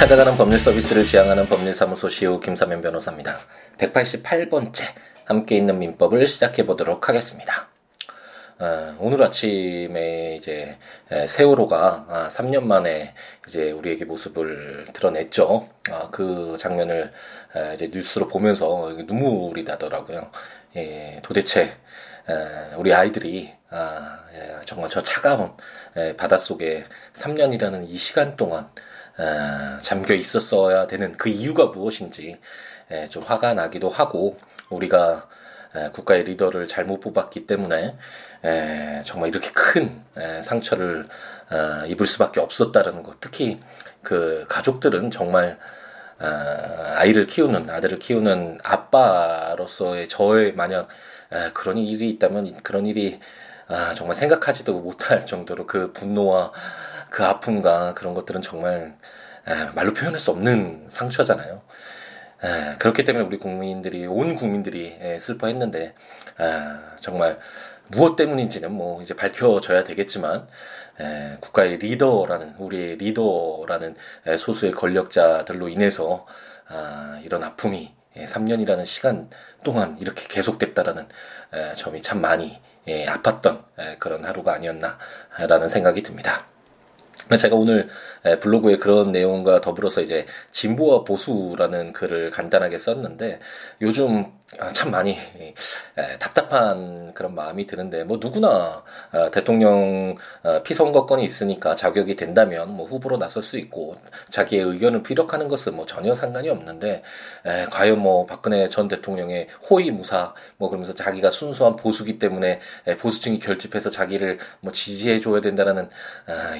찾아가는 법률 서비스를 지향하는 법률사무소 시우 김사면 변호사입니다. 188번째 함께 있는 민법을 시작해 보도록 하겠습니다. 어, 오늘 아침에 이제 세월호가 아, 3년 만에 이제 우리에게 모습을 드러냈죠. 아, 그 장면을 에, 이제 뉴스로 보면서 눈물이 나더라고요. 예, 도대체 에, 우리 아이들이 아, 예, 정말 저 차가운 에, 바닷속에 3년이라는 이 시간 동안 에, 잠겨 있었어야 되는 그 이유가 무엇인지 에, 좀 화가 나기도 하고 우리가 국가의 리더를 잘못 뽑았기 때문에 에, 정말 이렇게 큰 에, 상처를 어, 입을 수밖에 없었다라는 것. 특히 그 가족들은 정말 어, 아이를 키우는 아들을 키우는 아빠로서의 저의 만약 에, 그런 일이 있다면 그런 일이 아, 정말 생각하지도 못할 정도로 그 분노와 그 아픔과 그런 것들은 정말 에, 말로 표현할 수 없는 상처잖아요. 에, 그렇기 때문에 우리 국민들이 온 국민들이 에, 슬퍼했는데 에, 정말 무엇 때문인지는 뭐 이제 밝혀져야 되겠지만 에, 국가의 리더라는 우리의 리더라는 에, 소수의 권력자들로 인해서 아, 이런 아픔이 예, 3년이라는 시간 동안 이렇게 계속됐다라는 에, 점이 참 많이 예, 아팠던 에, 그런 하루가 아니었나라는 생각이 듭니다. 제가 오늘 블로그에 그런 내용과 더불어서 이제 진보와 보수라는 글을 간단하게 썼는데 요즘 아, 참 많이 답답한 그런 마음이 드는데 뭐 누구나 아, 대통령 아, 피선거권이 있으니까 자격이 된다면 뭐 후보로 나설 수 있고 자기의 의견을 피력하는 것은 뭐 전혀 상관이 없는데 과연 뭐 박근혜 전 대통령의 호의 무사 뭐 그러면서 자기가 순수한 보수기 때문에 보수층이 결집해서 자기를 뭐 지지해 줘야 된다라는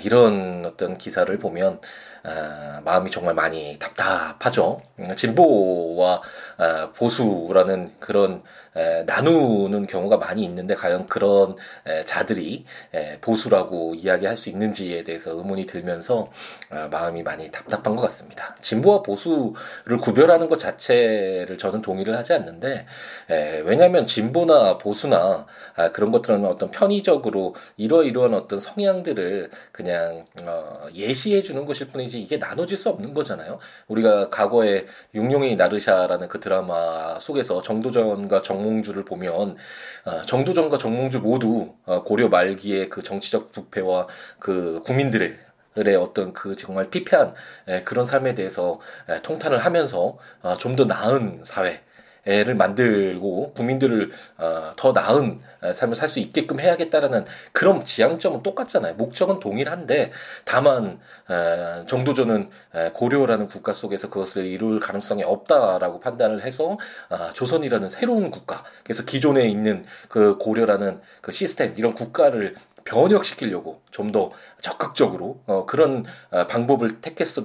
이런 어떤 기사를 보면 아, 마음이 정말 많이 답답하죠. 음, 진보와 아, 보수라는 그런 에, 나누는 경우가 많이 있는데 과연 그런 에, 자들이 에, 보수라고 이야기할 수 있는지에 대해서 의문이 들면서 아, 마음이 많이 답답한 것 같습니다. 진보와 보수를 구별하는 것 자체를 저는 동의를 하지 않는데 에, 왜냐하면 진보나 보수나 아, 그런 것들은 어떤 편의적으로 이러이러한 어떤 성향들을 그냥 어, 예시해 주는 것일 뿐이지 이게 나눠질 수 없는 거잖아요. 우리가 과거에 육룡이 나르샤라는 그 드라마 속에서 정도전과 정 정몽주를 보면 어, 정도전과 정몽주 모두 어, 고려 말기의 그 정치적 부패와 그 국민들의 의 어떤 그 정말 피폐한 그런 삶에 대해서 통탄을 하면서 어, 좀더 나은 사회 를 만들고 국민들을 어, 더 나은 삶을 살 수 있게끔 해야겠다라는 그런 지향점은 똑같잖아요. 목적은 동일한데 다만 에, 정도전은 에, 고려라는 국가 속에서 그것을 이룰 가능성이 없다라고 판단을 해서 아, 조선이라는 새로운 국가 그래서 기존에 있는 그 고려라는 그 시스템 이런 국가를 변혁시키려고 좀 더 적극적으로 어, 그런 어, 방법을 택했을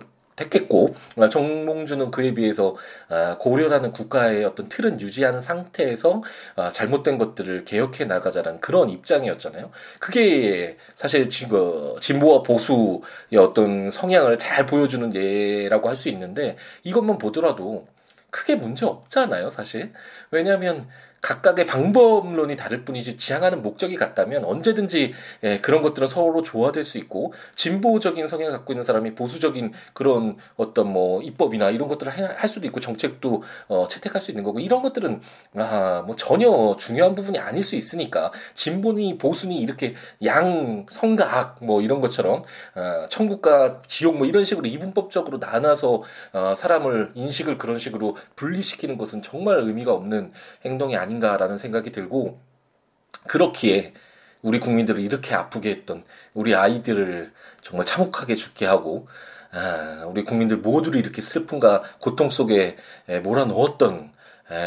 어, 정몽주는 그에 비해서 어, 고려라는 국가의 어떤 틀은 유지하는 상태에서 어, 잘못된 것들을 개혁해 나가자는 그런 입장이었잖아요. 그게 사실 지금 진보와 보수의 어떤 성향을 잘 보여주는 예라고 할 수 있는데 이것만 보더라도 크게 문제 없잖아요, 사실. 왜냐하면 각각의 방법론이 다를 뿐이지 지향하는 목적이 같다면 언제든지 예, 그런 것들은 서로 조화될 수 있고 진보적인 성향을 갖고 있는 사람이 보수적인 그런 어떤 뭐 입법이나 이런 것들을 할 수도 있고 정책도 어, 채택할 수 있는 거고 이런 것들은 아, 뭐 전혀 중요한 부분이 아닐 수 있으니까 진보니 보수니 이렇게 양 성각 뭐 이런 것처럼 어, 천국과 지옥 뭐 이런 식으로 이분법적으로 나눠서 어, 사람을 인식을 그런 식으로 분리시키는 것은 정말 의미가 없는 행동이 아닌 아닌가라는 생각이 들고 그렇기에 우리 국민들을 이렇게 아프게 했던 우리 아이들을 정말 참혹하게 죽게 하고 아, 우리 국민들 모두를 이렇게 슬픔과 고통 속에 몰아넣었던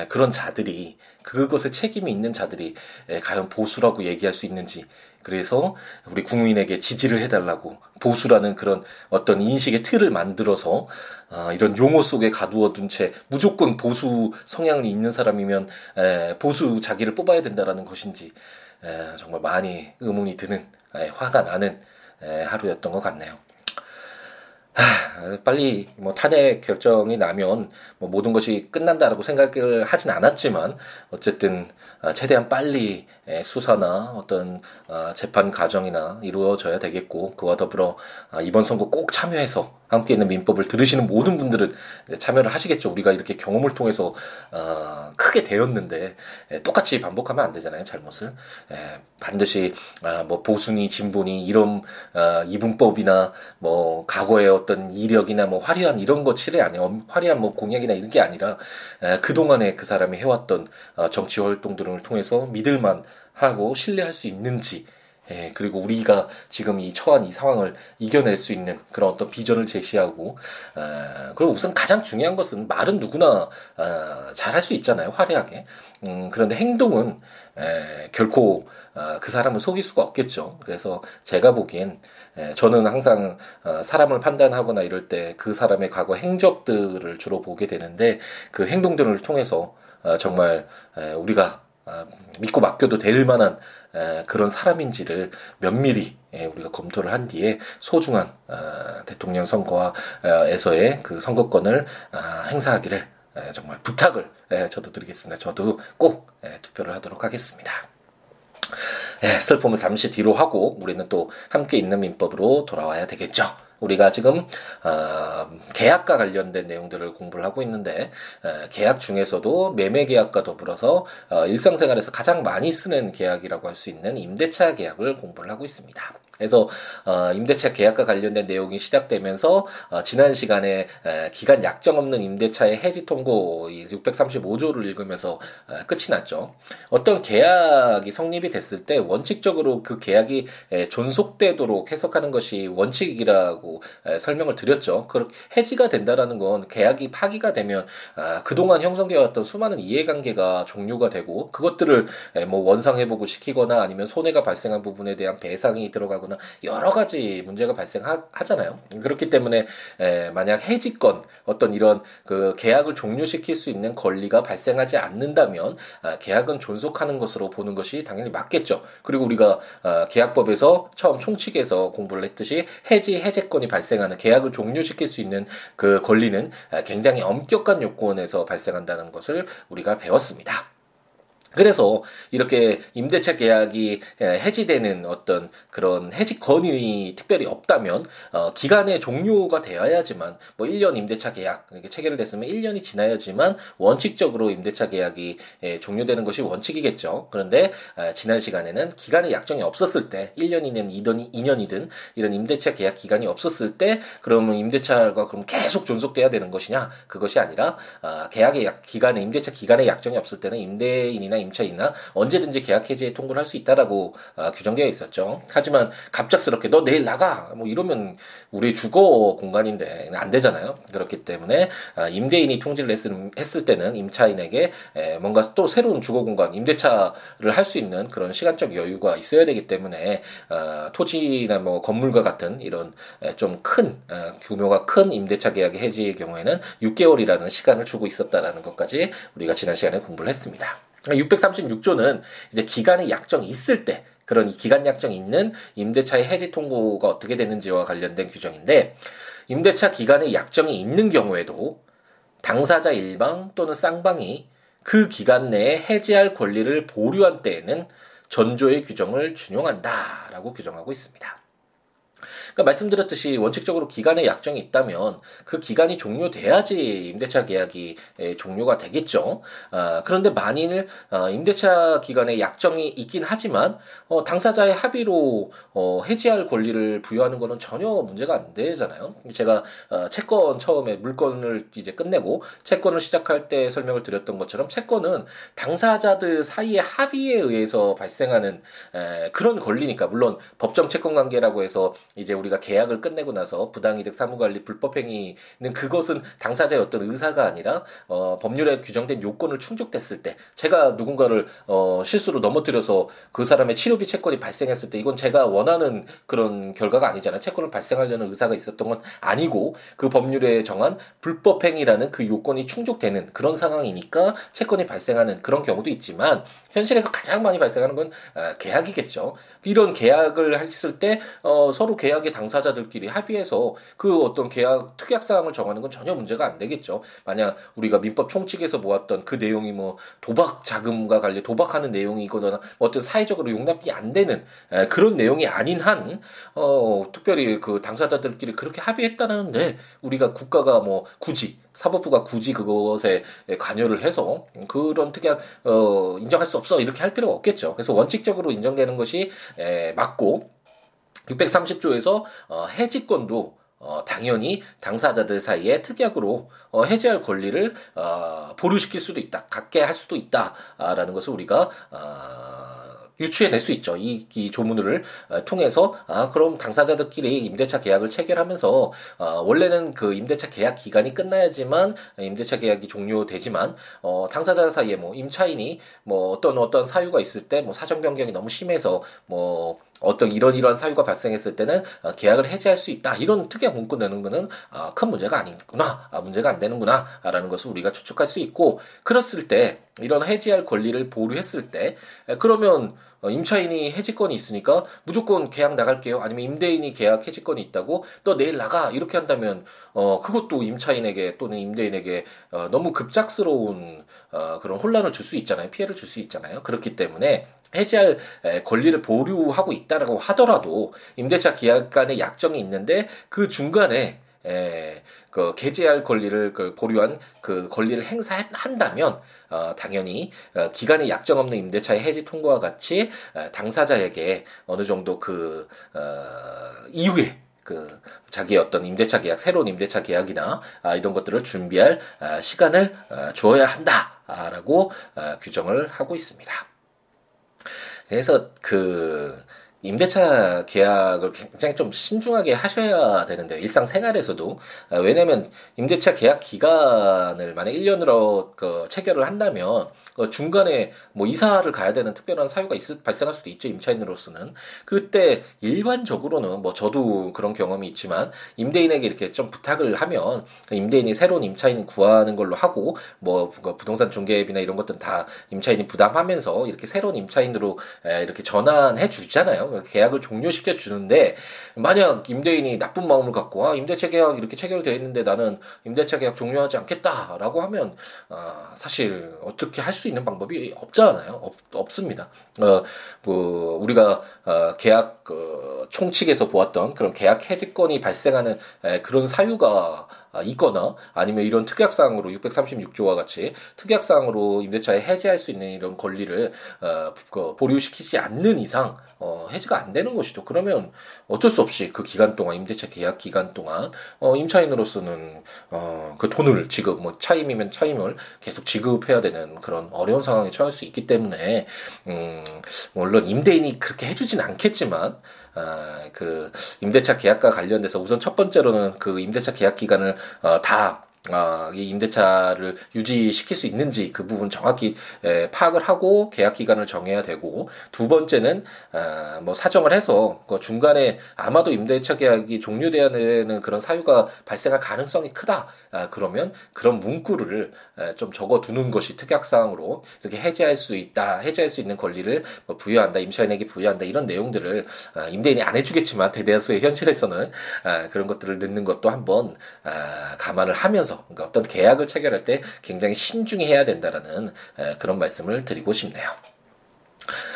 그런 자들이 그것에 책임이 있는 자들이 과연 보수라고 얘기할 수 있는지 그래서 우리 국민에게 지지를 해달라고 보수라는 그런 어떤 인식의 틀을 만들어서 어, 이런 용어 속에 가두어둔 채 무조건 보수 성향이 있는 사람이면 에, 보수 자기를 뽑아야 된다라는 것인지 에, 정말 많이 의문이 드는 에, 화가 나는 에, 하루였던 것 같네요. 하, 빨리 뭐 탄핵 결정이 나면 뭐 모든 것이 끝난다라고 생각을 하진 않았지만 어쨌든 아, 최대한 빨리 수사나 어떤 아, 재판 과정이나 이루어져야 되겠고 그와 더불어 아, 이번 선거 꼭 참여해서 함께 있는 민법을 들으시는 모든 분들은 참여를 하시겠죠. 우리가 이렇게 경험을 통해서 크게 되었는데 똑같이 반복하면 안 되잖아요. 잘못을 반드시 뭐 보수니 진보니 이런 이분법이나 뭐 과거의 어떤 이력이나 뭐 화려한 이런 거 칠해 아니에요. 화려한 뭐 공약이나 이런 게 아니라 그 동안에 그 사람이 해왔던 정치 활동들을 통해서 믿을만 하고 신뢰할 수 있는지 예, 그리고 우리가 지금 이 처한 이 상황을 이겨낼 수 있는 그런 어떤 비전을 제시하고, 어, 그리고 우선 가장 중요한 것은 말은 누구나 어, 잘할 수 있잖아요, 화려하게. 음, 그런데 행동은 에, 결코 어, 그 사람을 속일 수가 없겠죠. 그래서 제가 보기엔 에, 저는 항상 어, 사람을 판단하거나 이럴 때 그 사람의 과거 행적들을 주로 보게 되는데 그 행동들을 통해서 어, 정말 에, 우리가 아, 믿고 맡겨도 될 만한 그런 사람인지를 면밀히 우리가 검토를 한 뒤에 소중한 아, 대통령 선거에서의 그 선거권을 아, 행사하기를 정말 부탁을 저도 드리겠습니다. 저도 꼭 투표를 하도록 하겠습니다. 슬픔을 잠시 뒤로 하고 우리는 또 함께 있는 민법으로 돌아와야 되겠죠. 우리가 지금 어, 계약과 관련된 내용들을 공부를 하고 있는데 어, 계약 중에서도 매매 계약과 더불어서 어, 일상생활에서 가장 많이 쓰는 계약이라고 할 수 있는 임대차 계약을 공부를 하고 있습니다. 그래서 어, 임대차 계약과 관련된 내용이 시작되면서 어, 지난 시간에 에, 기간 약정 없는 임대차의 해지 통고 635조를 읽으면서 에, 끝이 났죠. 어떤 계약이 성립이 됐을 때 원칙적으로 그 계약이 에, 존속되도록 해석하는 것이 원칙이라고 에, 설명을 드렸죠. 그 해지가 된다라는 건 계약이 파기가 되면 아, 그동안 형성되어 왔던 수많은 이해관계가 종료가 되고 그것들을 에, 뭐 원상회복을 시키거나 아니면 손해가 발생한 부분에 대한 배상이 들어가고 거나 여러 가지 문제가 발생하잖아요. 그렇기 때문에 에, 만약 해지권 어떤 이런 그 계약을 종료시킬 수 있는 권리가 발생하지 않는다면 아, 계약은 존속하는 것으로 보는 것이 당연히 맞겠죠. 그리고 우리가 아, 계약법에서 처음 총칙에서 공부를 했듯이 해지 해제권 이 발생하는 계약을 종료시킬 수 있는 그 권리는 아, 굉장히 엄격한 요건에서 발생한다는 것을 우리가 배웠습니다. 그래서 이렇게 임대차 계약이 해지되는 어떤 그런 해지권이 특별히 없다면 어, 기간의 종료가 되어야지만 뭐 1년 임대차 계약 이렇게 체결됐으면 1년이 지나야지만 원칙적으로 임대차 계약이 예, 종료되는 것이 원칙이겠죠. 그런데 아, 지난 시간에는 기간의 약정이 없었을 때 1년이든 2년, 2년이든 이런 임대차 계약 기간이 없었을 때 그러면 임대차가 그럼 계속 존속돼야 되는 것이냐? 그것이 아니라 아, 계약의 약, 기간에 임대차 기간의 약정이 없을 때는 임대인이나 임차인이나 언제든지 계약 해지에 통보를 할 수 있다라고 아, 규정되어 있었죠. 하지만 갑작스럽게 너 내일 나가 뭐 이러면 우리 주거 공간인데 안 되잖아요. 그렇기 때문에 아, 임대인이 통지를 했을, 했을 때는 임차인에게 에, 뭔가 또 새로운 주거 공간 임대차를 할 수 있는 그런 시간적 여유가 있어야 되기 때문에 아, 토지나 뭐 건물과 같은 이런 좀큰 규모가 큰 임대차 계약의 해지의 경우에는 6개월이라는 시간을 주고 있었다라는 것까지 우리가 지난 시간에 공부를 했습니다. 636조는 이제 기간의 약정이 있을 때 그런 기간 약정이 있는 임대차의 해지 통고가 어떻게 되는지와 관련된 규정인데 임대차 기간의 약정이 있는 경우에도 당사자 일방 또는 쌍방이 그 기간 내에 해지할 권리를 보류한 때에는 전조의 규정을 준용한다라고 규정하고 있습니다. 그러니까 말씀드렸듯이 원칙적으로 기간에 약정이 있다면 그 기간이 종료돼야지 임대차 계약이 종료가 되겠죠. 아, 그런데 만일 어, 임대차 기간에 약정이 있긴 하지만 어, 당사자의 합의로 어, 해지할 권리를 부여하는 것은 전혀 문제가 안 되잖아요. 제가 어, 채권 처음에 물건을 이제 끝내고 채권을 시작할 때 설명을 드렸던 것처럼 채권은 당사자들 사이의 합의에 의해서 발생하는 에, 그런 권리니까 물론 법정 채권 관계라고 해서 이제 우리 우리가 계약을 끝내고 나서 부당이득 사무관리 불법행위는 그것은 당사자의 어떤 의사가 아니라 어, 법률에 규정된 요건을 충족됐을 때 제가 누군가를 어, 실수로 넘어뜨려서 그 사람의 치료비 채권이 발생했을 때 이건 제가 원하는 그런 결과가 아니잖아요. 채권을 발생하려는 의사가 있었던 건 아니고 그 법률에 정한 불법행위라는 그 요건이 충족되는 그런 상황이니까 채권이 발생하는 그런 경우도 있지만 현실에서 가장 많이 발생하는 건 어, 계약이겠죠. 이런 계약을 했을 때 어, 서로 계약 계약의 당사자들끼리 합의해서 그 어떤 계약 특약 사항을 정하는 건 전혀 문제가 안 되겠죠. 만약 우리가 민법 총칙에서 모았던 그 내용이 뭐 도박 자금과 관련 도박하는 내용이거나 뭐 어떤 사회적으로 용납이 안 되는 에, 그런 내용이 아닌 한 어, 특별히 그 당사자들끼리 그렇게 합의했다는데 우리가 국가가 뭐 굳이 사법부가 굳이 그것에 관여를 해서 그런 특약 어, 인정할 수 없어 이렇게 할 필요가 없겠죠. 그래서 원칙적으로 인정되는 것이 에, 맞고 630조에서 어, 해지권도 어, 당연히 당사자들 사이에 특약으로 어, 해지할 권리를 어, 보류시킬 수도 있다, 갖게 할 수도 있다라는 것을 우리가 어, 유추해낼 수 있죠. 이, 이 조문을 어, 통해서 아 그럼 당사자들끼리 임대차 계약을 체결하면서 어, 원래는 그 임대차 계약 기간이 끝나야지만 임대차 계약이 종료되지만 어, 당사자 사이에 뭐 임차인이 뭐 어떤 어떤 사유가 있을 때 뭐 사정 변경이 너무 심해서 뭐 어떤 이런 이런 사유가 발생했을 때는 어, 계약을 해지할 수 있다 이런 특약 문구 내는 거는 어, 큰 문제가 아니구나 아, 문제가 안 되는구나라는 것을 우리가 추측할 수 있고 그랬을 때 이런 해지할 권리를 보류했을 때 그러면 어, 임차인이 해지권이 있으니까 무조건 계약 나갈게요. 아니면 임대인이 계약 해지권이 있다고 또 내일 나가 이렇게 한다면 어 그것도 임차인에게 또는 임대인에게 어, 너무 급작스러운 어, 그런 혼란을 줄 수 있잖아요. 피해를 줄 수 있잖아요. 그렇기 때문에 해지할 권리를 보류하고 있다라고 하더라도 임대차 계약 간의 약정이 있는데 그 중간에 에, 그 개재할 권리를 그 보류한 그 권리를 행사한다면 어, 당연히 어, 기간에 약정 없는 임대차의 해지 통과와 같이 어, 당사자에게 어느 정도 그 어, 이후에 그 자기의 어떤 임대차 계약 새로운 임대차 계약이나 아, 이런 것들을 준비할 아, 시간을 아, 주어야 한다라고 아, 규정을 하고 있습니다. 그래서 그 임대차 계약을 굉장히 좀 신중하게 하셔야 되는데 일상생활에서도. 아, 왜냐면 임대차 계약 기간을 만약 1년으로 그 체결을 한다면 그 중간에 뭐 이사를 가야 되는 특별한 사유가 있, 발생할 수도 있죠 임차인으로서는. 그때 일반적으로는 뭐 저도 그런 경험이 있지만 임대인에게 이렇게 좀 부탁을 하면 그 임대인이 새로운 임차인 구하는 걸로 하고 뭐그 부동산 중개업이나 이런 것들은 다 임차인이 부담하면서 이렇게 새로운 임차인으로 이렇게 전환해 주잖아요. 계약을 종료시켜 주는데 만약 임대인이 나쁜 마음을 갖고 아 임대차 계약 이렇게 체결되어 있는데 나는 임대차 계약 종료하지 않겠다라고 하면 아, 사실 어떻게 할 수 있는 방법이 없잖아요. 없, 없습니다. 어, 뭐 우리가 어, 계약 그 총칙에서 보았던 그런 계약 해지권이 발생하는 에, 그런 사유가 아, 있거나 아니면 이런 특약사항으로 636조와 같이 특약사항으로 임대차에 해지할 수 있는 이런 권리를 어, 그 보류시키지 않는 이상 어, 해지가 안 되는 것이죠. 그러면 어쩔 수 없이 그 기간 동안 임대차 계약 기간 동안 어, 임차인으로서는 어, 그 돈을 지급 뭐 차임이면 차임을 계속 지급해야 되는 그런 어려운 상황에 처할 수 있기 때문에 음, 물론 임대인이 그렇게 해주진 않겠지만 아, 그 임대차 계약과 관련돼서 우선 첫 번째로는 그 임대차 계약 기간을 어, 다 어, 이 임대차를 유지시킬 수 있는지 그 부분 정확히 에, 파악을 하고 계약 기간을 정해야 되고 두 번째는 아, 뭐 사정을 해서 그 중간에 아마도 임대차 계약이 종료돼야 되는 그런 사유가 발생할 가능성이 크다. 아, 그러면 그런 문구를 에, 좀 적어두는 것이 특약 사항으로 이렇게 해제할 수 있다, 해제할 수 있는 권리를 뭐 부여한다, 임차인에게 부여한다 이런 내용들을 아, 임대인이 안 해주겠지만 대대수의 현실에서는 아, 그런 것들을 넣는 것도 한번 아, 감안을 하면서 그러니까 어떤 계약을 체결할 때 굉장히 신중히 해야 된다라는 그런 말씀을 드리고 싶네요.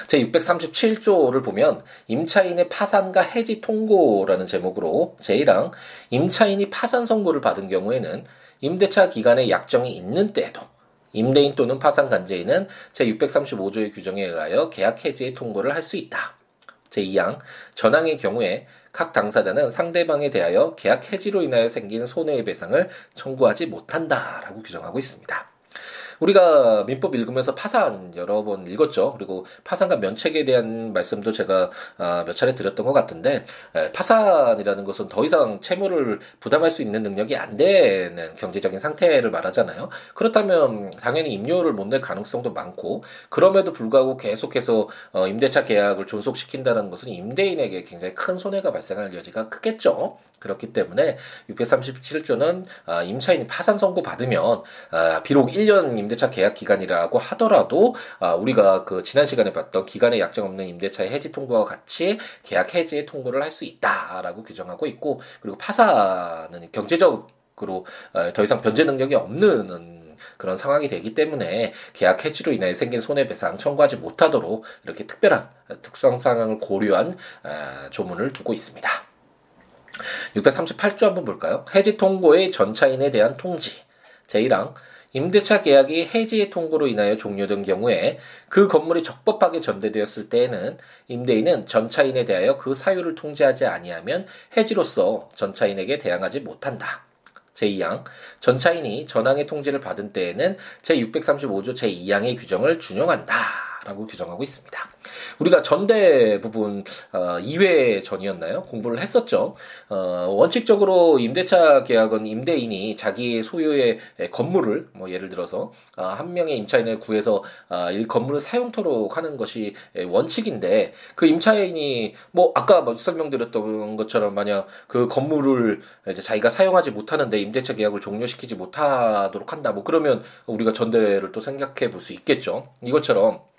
제 637조를 보면 임차인의 파산과 해지 통고라는 제목으로 제1항 임차인이 파산 선고를 받은 경우에는 임대차 기간에 약정이 있는 때에도 임대인 또는 파산 간제인은 제 635조의 규정에 의하여 계약 해지의 통고를 할 수 있다. 제2항 전항의 경우에 각 당사자는 상대방에 대하여 계약 해지로 인하여 생긴 손해의 배상을 청구하지 못한다라고 규정하고 있습니다. 우리가 민법 읽으면서 파산 여러 번 읽었죠. 그리고 파산과 면책에 대한 말씀도 제가 아, 몇 차례 드렸던 것 같은데 파산이라는 것은 더 이상 채무를 부담할 수 있는 능력이 안 되는 경제적인 상태를 말하잖아요. 그렇다면 당연히 임료를 못 낼 가능성도 많고 그럼에도 불구하고 계속해서 어, 임대차 계약을 존속시킨다는 것은 임대인에게 굉장히 큰 손해가 발생할 여지가 크겠죠. 그렇기 때문에 637조는 아, 임차인이 파산 선고 받으면 아, 비록 1년 임대 임대차 계약 기간이라고 하더라도 아, 우리가 그 지난 시간에 봤던 기간에 약정 없는 임대차의 해지 통보와 같이 계약 해지의 통보를 할 수 있다라고 규정하고 있고 그리고 파사는 경제적으로 어, 더 이상 변제 능력이 없는 그런 상황이 되기 때문에 계약 해지로 인해 생긴 손해배상 청구하지 못하도록 이렇게 특별한 특수한 상황을 고려한 어, 조문을 두고 있습니다. 638조 한번 볼까요? 해지 통고의 전차인에 대한 통지. 제1항 임대차 계약이 해지의 통고로 인하여 종료된 경우에 그 건물이 적법하게 전대되었을 때에는 임대인은 전차인에 대하여 그 사유를 통지하지 아니하면 해지로서 전차인에게 대항하지 못한다. 제2항 전차인이 전항의 통지를 받은 때에는 제635조 제2항의 규정을 준용한다. 라고 규정하고 있습니다. 우리가 전대 부분 어, 2회 전이었나요? 공부를 했었죠. 어, 원칙적으로 임대차 계약은 임대인이 자기 소유의 건물을 뭐 예를 들어서 어, 한 명의 임차인을 구해서 어, 이 건물을 사용토록 하는 것이 원칙인데 그 임차인이 뭐 아까 뭐 설명드렸던 것처럼 만약 그 건물을 이제 자기가 사용하지 못하는데 임대차 계약을 종료시키지 못하도록 한다. 뭐 그러면 우리가 전대를 또 생각해 볼 수 있겠죠. 이것처럼 어,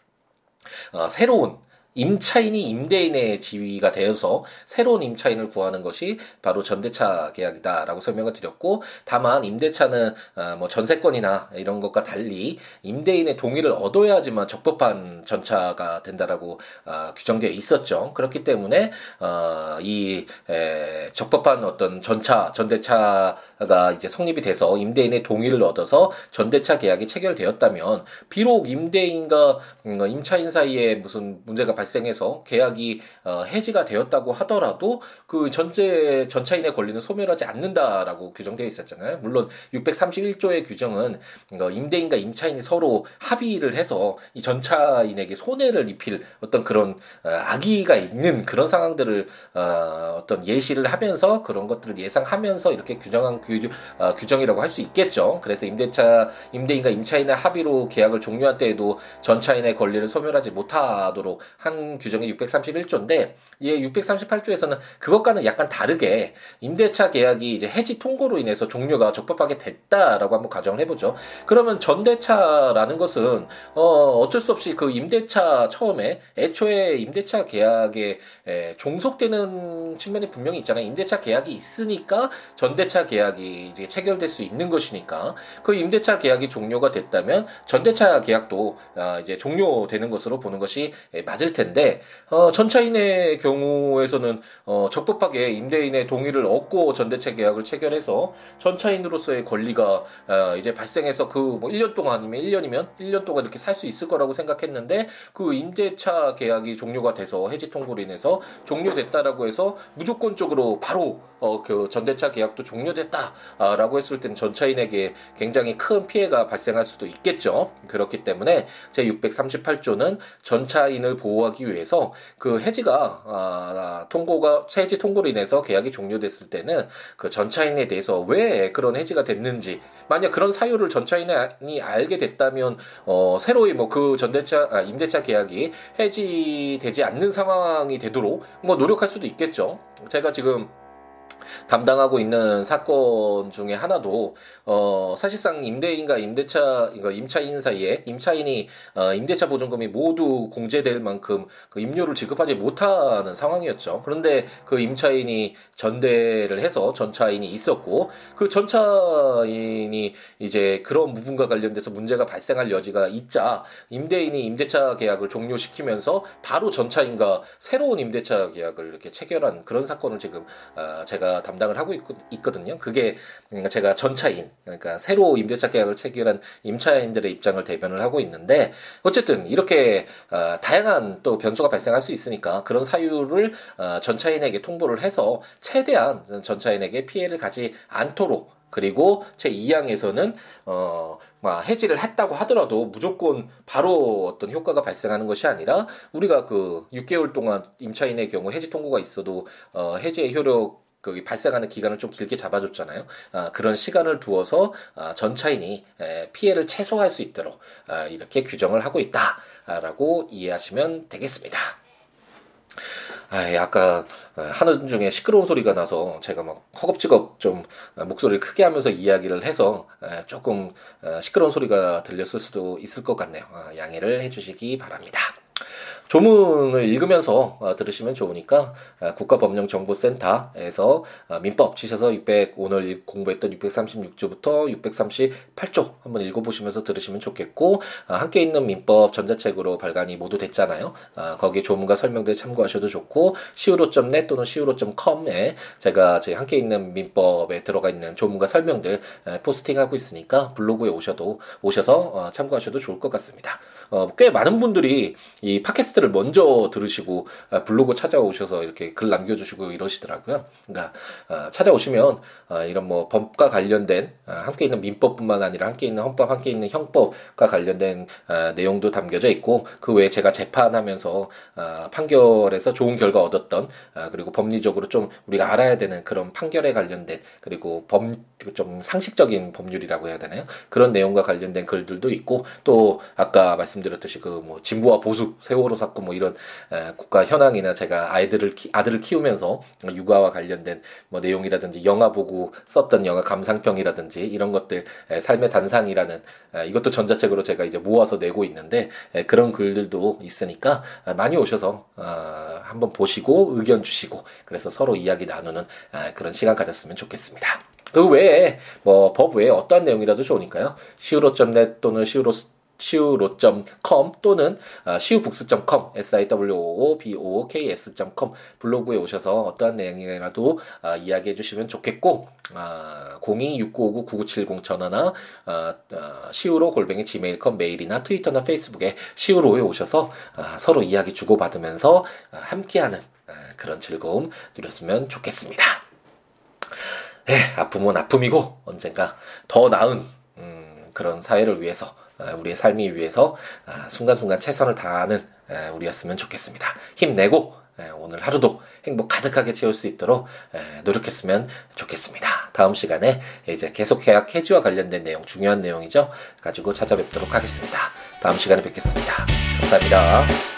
새로운 임차인이 임대인의 지위가 되어서 새로운 임차인을 구하는 것이 바로 전대차 계약이다라고 설명을 드렸고 다만 임대차는 어, 뭐 전세권이나 이런 것과 달리 임대인의 동의를 얻어야지만 적법한 전차가 된다라고 어, 규정되어 있었죠. 그렇기 때문에 어, 이 에, 적법한 어떤 전차 전대차가 이제 성립이 돼서 임대인의 동의를 얻어서 전대차 계약이 체결되었다면 비록 임대인과 음, 임차인 사이에 무슨 문제가 발 생해서 계약이 어, 해지가 되었다고 하더라도 그 전제 전차인의 권리는 소멸하지 않는다라고 규정되어 있었잖아요. 물론 631조의 규정은 어, 임대인과 임차인이 서로 합의를 해서 이 전차인에게 손해를 입힐 어떤 그런 어, 악의가 있는 그런 상황들을 어, 어떤 예시를 하면서 그런 것들을 예상하면서 이렇게 규정한 규, 어, 규정이라고 할 수 있겠죠. 그래서 임대차 임대인과 임차인의 합의로 계약을 종료한 때에도 전차인의 권리를 소멸하지 못하도록 한 해당 규정이 631조인데 이 638조에서는 그것과는 약간 다르게 임대차 계약이 이제 해지 통고로 인해서 종료가 적법하게 됐다라고 한번 가정을 해보죠. 그러면 전대차라는 것은 어 어쩔 수 없이 그 임대차 처음에 애초에 임대차 계약에 에, 종속되는 측면이 분명히 있잖아요. 임대차 계약이 있으니까 전대차 계약이 이제 체결될 수 있는 것이니까 그 임대차 계약이 종료가 됐다면 전대차 계약도 아, 이제 종료되는 것으로 보는 것이 맞을 텐데. 텐데 어, 전차인의 경우에서는 어, 적법하게 임대인의 동의를 얻고 전대체 계약을 체결해서 전차인으로서의 권리가 어, 이제 발생해서 그 뭐 1년 동안 아니면 1년이면 1년 동안 이렇게 살 수 있을 거라고 생각했는데 그 임대차 계약이 종료가 돼서 해지 통보로 인해서 종료됐다라고 해서 무조건적으로 바로 어, 그 전대차 계약도 종료됐다라고 했을 때는 전차인에게 굉장히 큰 피해가 발생할 수도 있겠죠. 그렇기 때문에 제 638조는 전차인을 보호하기 보호하기 위해서 그 해지가 아, 통고가 해지 통고로 인해서 계약이 종료됐을 때는 그 전차인에 대해서 왜 그런 해지가 됐는지 만약 그런 사유를 전차인이 알게 됐다면 어, 새로이 뭐 그 전대차 아, 임대차 계약이 해지되지 않는 상황이 되도록 뭐 노력할 수도 있겠죠. 제가 지금 담당하고 있는 사건 중에 하나도 어 사실상 임대인과 임대차 이거 임차인 사이에 임차인이 어 임대차 보증금이 모두 공제될 만큼 그 임료를 지급하지 못하는 상황이었죠. 그런데 그 임차인이 전대를 해서 전차인이 있었고 그 전차인이 이제 그런 부분과 관련돼서 문제가 발생할 여지가 있자 임대인이 임대차 계약을 종료시키면서 바로 전차인과 새로운 임대차 계약을 이렇게 체결한 그런 사건을 지금 어 제가 담당을 하고 있, 거든요. 그게 음, 제가 전차인 그러니까 새로 임대차 계약을 체결한 임차인들의 입장을 대변을 하고 있는데 어쨌든 이렇게 어, 다양한 또 변수가 발생할 수 있으니까 그런 사유를 어, 전차인에게 통보를 해서 최대한 전차인에게 피해를 가지 않도록 그리고 제 2항에서는 어, 막 해지를 했다고 하더라도 무조건 바로 어떤 효과가 발생하는 것이 아니라 우리가 그 6개월 동안 임차인의 경우 해지 통고가 있어도 어, 해지의 효력 그 발생하는 기간을 좀 길게 잡아줬잖아요. 아, 그런 시간을 두어서 아, 전차인이 에, 피해를 최소화할 수 있도록 아, 이렇게 규정을 하고 있다라고 이해하시면 되겠습니다. 아, 아까 하는 중에 시끄러운 소리가 나서 제가 막 허겁지겁 좀 목소리를 크게 하면서 이야기를 해서 조금 시끄러운 소리가 들렸을 수도 있을 것 같네요. 아, 양해를 해주시기 바랍니다. 조문을 읽으면서 어, 들으시면 좋으니까 어, 국가법령정보센터에서 어, 민법 치셔서 600 오늘 공부했던 636조부터 638조 한번 읽어보시면서 들으시면 좋겠고 함께 있는 민법 전자책으로 발간이 모두 됐잖아요. 거기에 조문과 설명들 참고하셔도 좋고 siwo.net 또는 siwo.com에 제가 제 함께 있는 민법에 들어가 있는 조문과 설명들 포스팅하고 있으니까 블로그에 오셔도 오셔서 참고하셔도 좋을 것 같습니다. 꽤 많은 분들이 이 팟캐스트 팟캐스트를 먼저 들으시고 아, 블로그 찾아오셔서 이렇게 글 남겨주시고 이러시더라고요. 그러니까 아, 찾아오시면 아, 이런 뭐 법과 관련된 함께 있는 민법뿐만 아니라 함께 있는 헌법, 함께 있는 형법과 관련된 내용도 담겨져 있고 그 외에 제가 재판하면서 판결에서 좋은 결과 얻었던 그리고 법리적으로 좀 우리가 알아야 되는 그런 판결에 관련된 그리고 법 좀 상식적인 법률이라고 해야 되나요? 그런 내용과 관련된 글들도 있고 또 아까 말씀드렸듯이 그 뭐 진보와 보수 세월호 사건 뭐 이런 에, 국가 현황이나 제가 아이들을 키, 아들을 키우면서 육아와 관련된 뭐 내용이라든지 영화 보고 썼던 영화 감상평이라든지 이런 것들 에, 삶의 단상이라는 에, 이것도 전자책으로 제가 이제 모아서 내고 있는데 에, 그런 글들도 있으니까 에, 많이 오셔서 어, 한번 보시고 의견 주시고 그래서 서로 이야기 나누는 에, 그런 시간 가졌으면 좋겠습니다. 그 외에 뭐 법 외에 어떠한 내용이라도 좋으니까요. siwo.net 또는 siwo siwo.com 또는 siwobooks.com siwoobooks.com 블로그에 오셔서 어떠한 내용이라도 어, 이야기해 주시면 좋겠고 어, 026959-9970 전화나 어, 어, 시우로 골뱅이 지메일컴 메일이나 트위터나 페이스북에 시우로에 오셔서 어, 서로 이야기 주고받으면서 어, 함께하는 어, 그런 즐거움 누렸으면 좋겠습니다. 에, 아픔은 아픔이고 언젠가 더 나은 음, 그런 사회를 위해서 아, 우리의 삶이 위해서 아, 순간순간 최선을 다하는 우리였으면 좋겠습니다. 힘내고 오늘 하루도 행복 가득하게 채울 수 있도록 노력했으면 좋겠습니다. 다음 시간에 이제 계속 계약 해지와 관련된 내용, 중요한 내용이죠. 가지고 찾아뵙도록 하겠습니다. 다음 시간에 뵙겠습니다. 감사합니다.